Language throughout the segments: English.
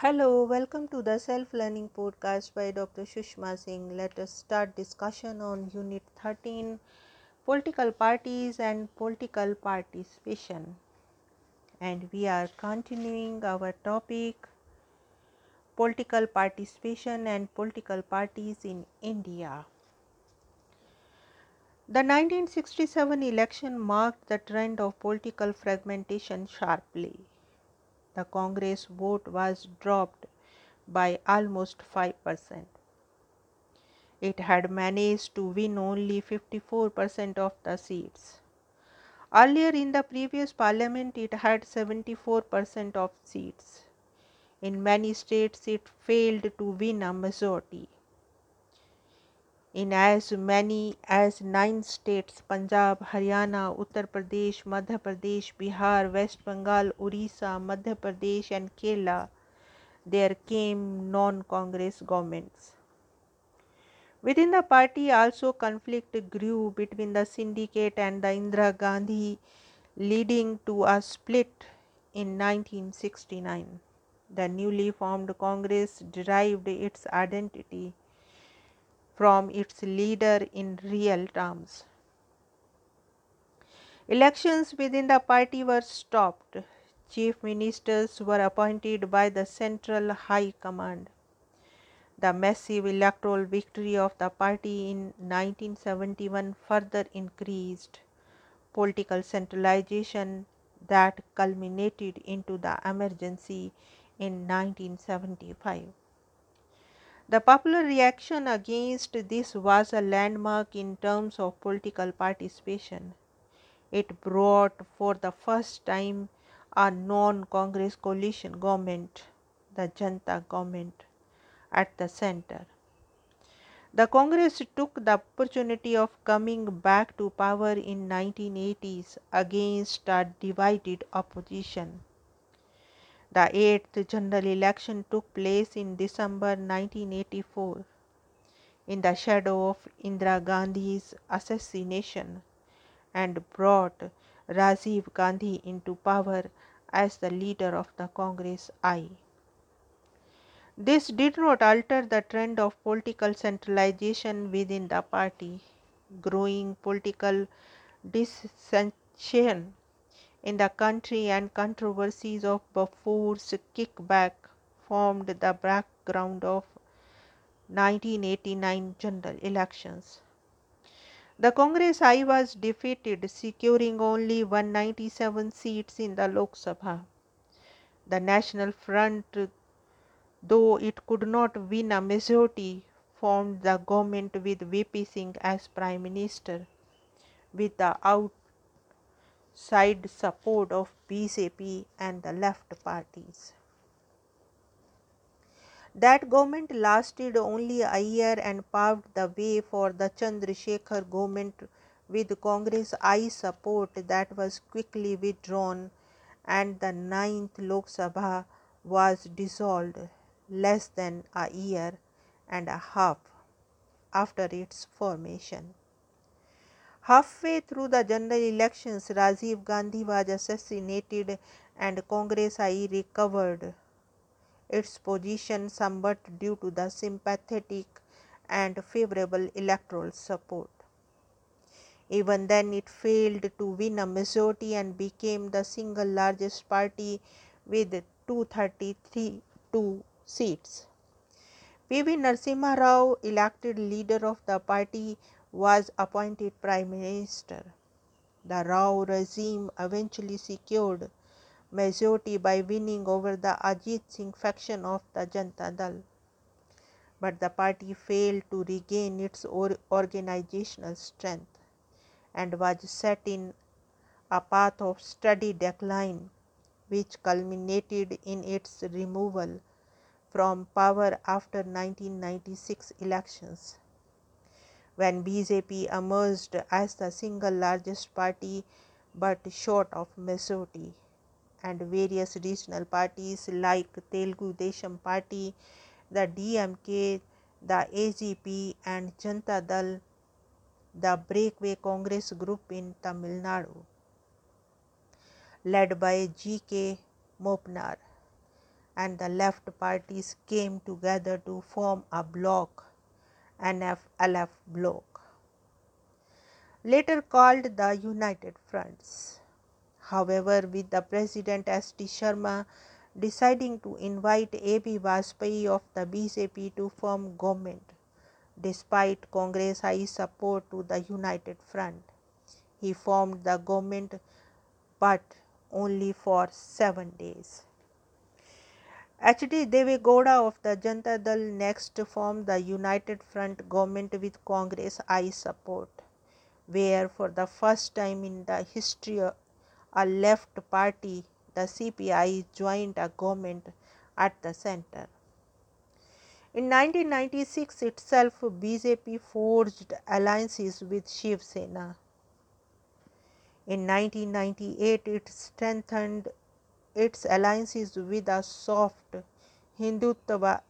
Hello, welcome to the self learning podcast by Dr. Sushma Singh. Let us start discussion on Unit 13 Political Parties and Political Participation. And we are continuing our topic Political Participation and Political Parties in India. The 1967 election marked the trend of political fragmentation sharply the Congress vote was dropped by almost 5%. It had managed to win only 54% of the seats. Earlier in the previous parliament, it had 74% of seats. In many states, it failed to win a majority. In as many as nine states Punjab, Haryana, Uttar Pradesh, Madhya Pradesh, Bihar, West Bengal, Orissa, Madhya Pradesh, and Kerala, there came non Congress governments. Within the party, also conflict grew between the syndicate and the Indira Gandhi, leading to a split in 1969. The newly formed Congress derived its identity from its leader in real terms. Elections within the party were stopped. Chief ministers were appointed by the Central High Command. The massive electoral victory of the party in 1971 further increased political centralization that culminated into the emergency in 1975. The popular reaction against this was a landmark in terms of political participation. It brought for the first time a non Congress coalition government, the Janta government, at the center. The Congress took the opportunity of coming back to power in 1980s against a divided opposition. The eighth general election took place in December 1984 in the shadow of Indira Gandhi's assassination and brought Rajiv Gandhi into power as the leader of the Congress I. This did not alter the trend of political centralization within the party. Growing political dissension in the country and controversies of Bofors kickback formed the background of 1989 general elections. The Congress I was defeated, securing only 197 seats in the Lok Sabha. The National Front, though it could not win a majority, formed the government with VP Singh as Prime Minister, with the out side support of BJP and the left parties. That government lasted only a year and paved the way for the Chandrasekhar government with Congress I support that was quickly withdrawn and the ninth Lok Sabha was dissolved less than a year and a half after its formation. Halfway through the general elections, Rajiv Gandhi was assassinated and Congress I recovered its position somewhat due to the sympathetic and favorable electoral support. Even then, it failed to win a majority and became the single largest party with 233 two seats. P.V. Narasimha Rao, elected leader of the party, was appointed Prime Minister. The Rao regime eventually secured majority by winning over the Ajit Singh faction of the Janata Dal. But the party failed to regain its or organizational strength and was set in a path of steady decline, which culminated in its removal from power after 1996 elections when BJP emerged as the single largest party but short of majority, and various regional parties like Telugu Desam Party, the DMK, the AGP, and Janata Dal, the breakaway Congress group in Tamil Nadu, led by G.K. Moopanar. and the left parties came together to form a bloc, NF-LF bloc, later called the United Fronts. However, with the President S.D. Sharma deciding to invite A.B. Vajpayee of the BJP to form government, despite Congress I support to the United Front. He formed the government but only for seven days. H.D. Devegowda of the Janata Dal next formed the United Front government with Congress I support, where for the first time in the history a left party, the CPI, joined a government at the center. In 1996 itself, BJP forged alliances with Shiv Sena. In 1998, it strengthened its alliances with a soft Hindutva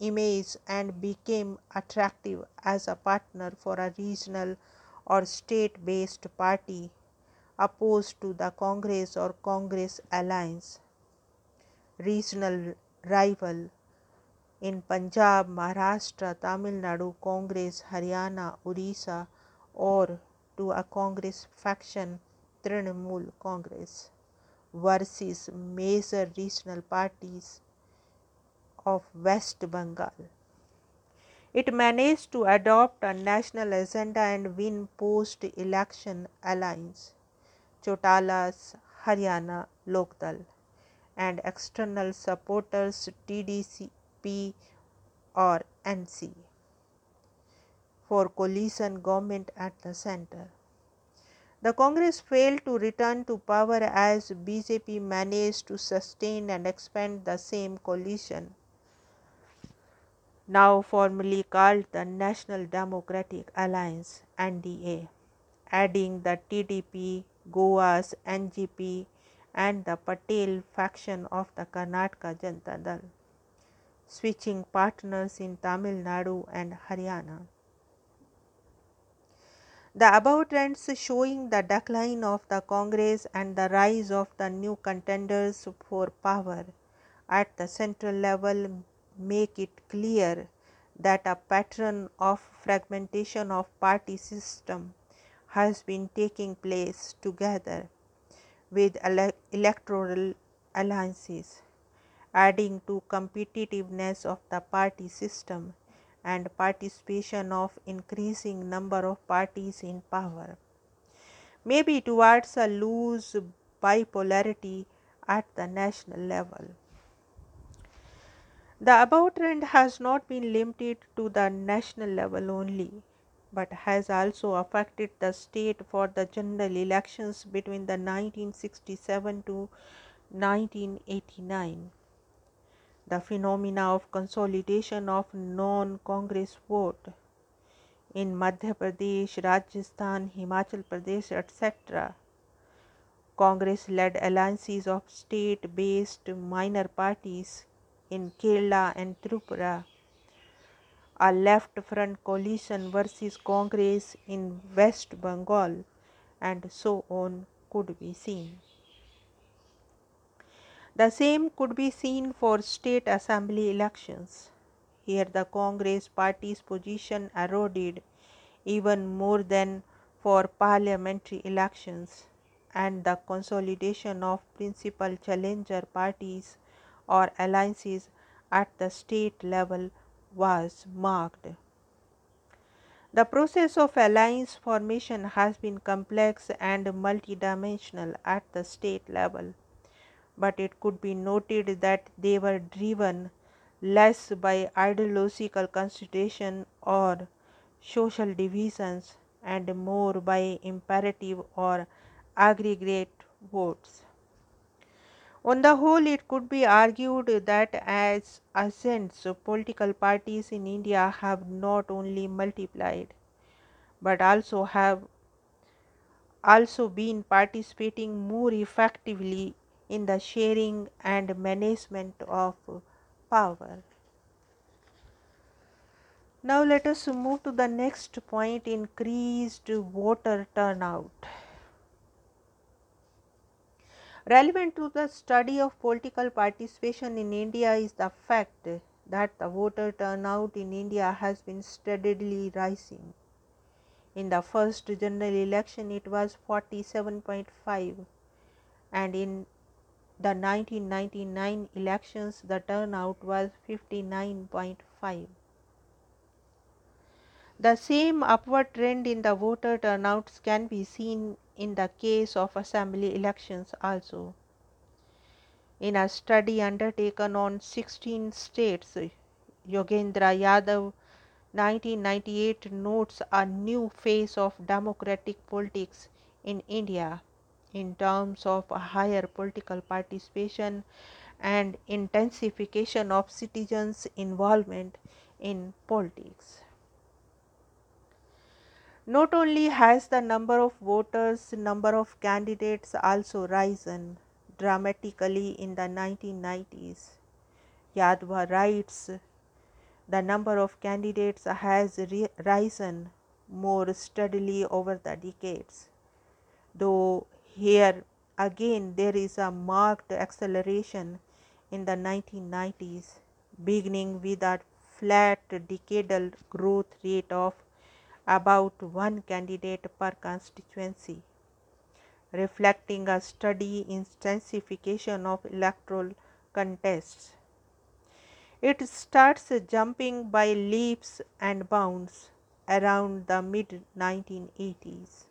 image and became attractive as a partner for a regional or state based party opposed to the Congress or Congress alliance. Regional rival in Punjab, Maharashtra, Tamil Nadu, Congress, Haryana, Orissa, or to a Congress faction, Trinamool Congress versus major regional parties of West Bengal. It managed to adopt a national agenda and win post election alliance, Chautala's Haryana Lokdal, and external supporters TDCP or NC for coalition government at the center. The Congress failed to return to power as BJP managed to sustain and expand the same coalition, now formally called the National Democratic Alliance NDA, adding the TDP, Goa's MGP, and the Patel faction of the Karnataka Janata Dal, switching partners in Tamil Nadu and Haryana. The above trends showing the decline of the Congress and the rise of the new contenders for power at the central level make it clear that a pattern of fragmentation of party system has been taking place together with ele electoral alliances, adding to competitiveness of the party system and participation of increasing number of parties in power, maybe towards a loose bipolarity at the national level. The above trend has not been limited to the national level only, but has also affected the state for the general elections between the 1967 to 1989 the phenomena of consolidation of non-Congress vote in Madhya Pradesh, Rajasthan, Himachal Pradesh, etc. Congress-led alliances of state-based minor parties in Kerala and Tripura, a left front coalition versus Congress in West Bengal, and so on could be seen. The same could be seen for state assembly elections. Here the Congress party's position eroded even more than for parliamentary elections and the consolidation of principal challenger parties or alliances at the state level was marked. The process of alliance formation has been complex and multidimensional at the state level but it could be noted that they were driven less by ideological consideration or social divisions and more by imperative or aggregate votes. On the whole, it could be argued that as ascents, political parties in India have not only multiplied but also have also been participating more effectively in the sharing and management of power. Now let us move to the next point increased voter turnout. Relevant to the study of political participation in India is the fact that the voter turnout in India has been steadily rising. In the first general election, it was 47.5, and in the 1999 elections, the turnout was 59.5. The same upward trend in the voter turnouts can be seen in the case of assembly elections also. In a study undertaken on 16 states, Yogendra Yadav 1998 notes a new phase of democratic politics in India in terms of a higher political participation and intensification of citizens' involvement in politics. Not only has the number of voters, number of candidates also risen dramatically in the 1990s. Yadav writes, the number of candidates has risen more steadily over the decades, though here again there is a marked acceleration in the 1990s, beginning with a flat decadal growth rate of about one candidate per constituency, reflecting a steady intensification of electoral contests. It starts jumping by leaps and bounds around the mid 1980s.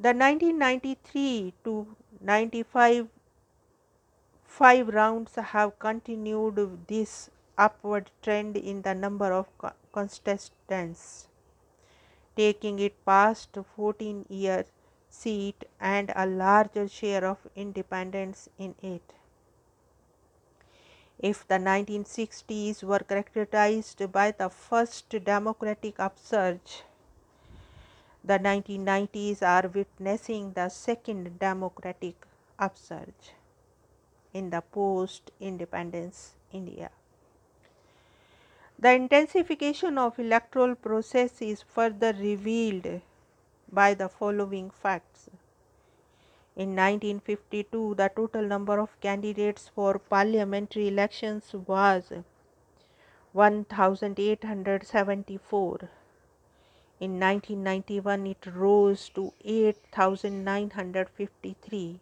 The 1993 to 95 five rounds have continued this upward trend in the number of contestants, taking it past 14 year seat and a larger share of independents in it. If the 1960s were characterized by the first democratic upsurge, the 1990s are witnessing the second democratic upsurge in the post independence India. The intensification of electoral process is further revealed by the following facts. In 1952, the total number of candidates for parliamentary elections was 1874. In 1991, it rose to 8953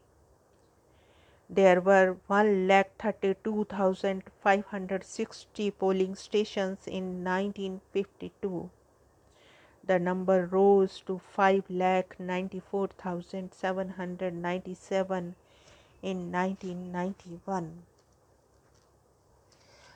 there were 1,32,560 polling stations in 1952. The number rose to 5,94,797 in 1991.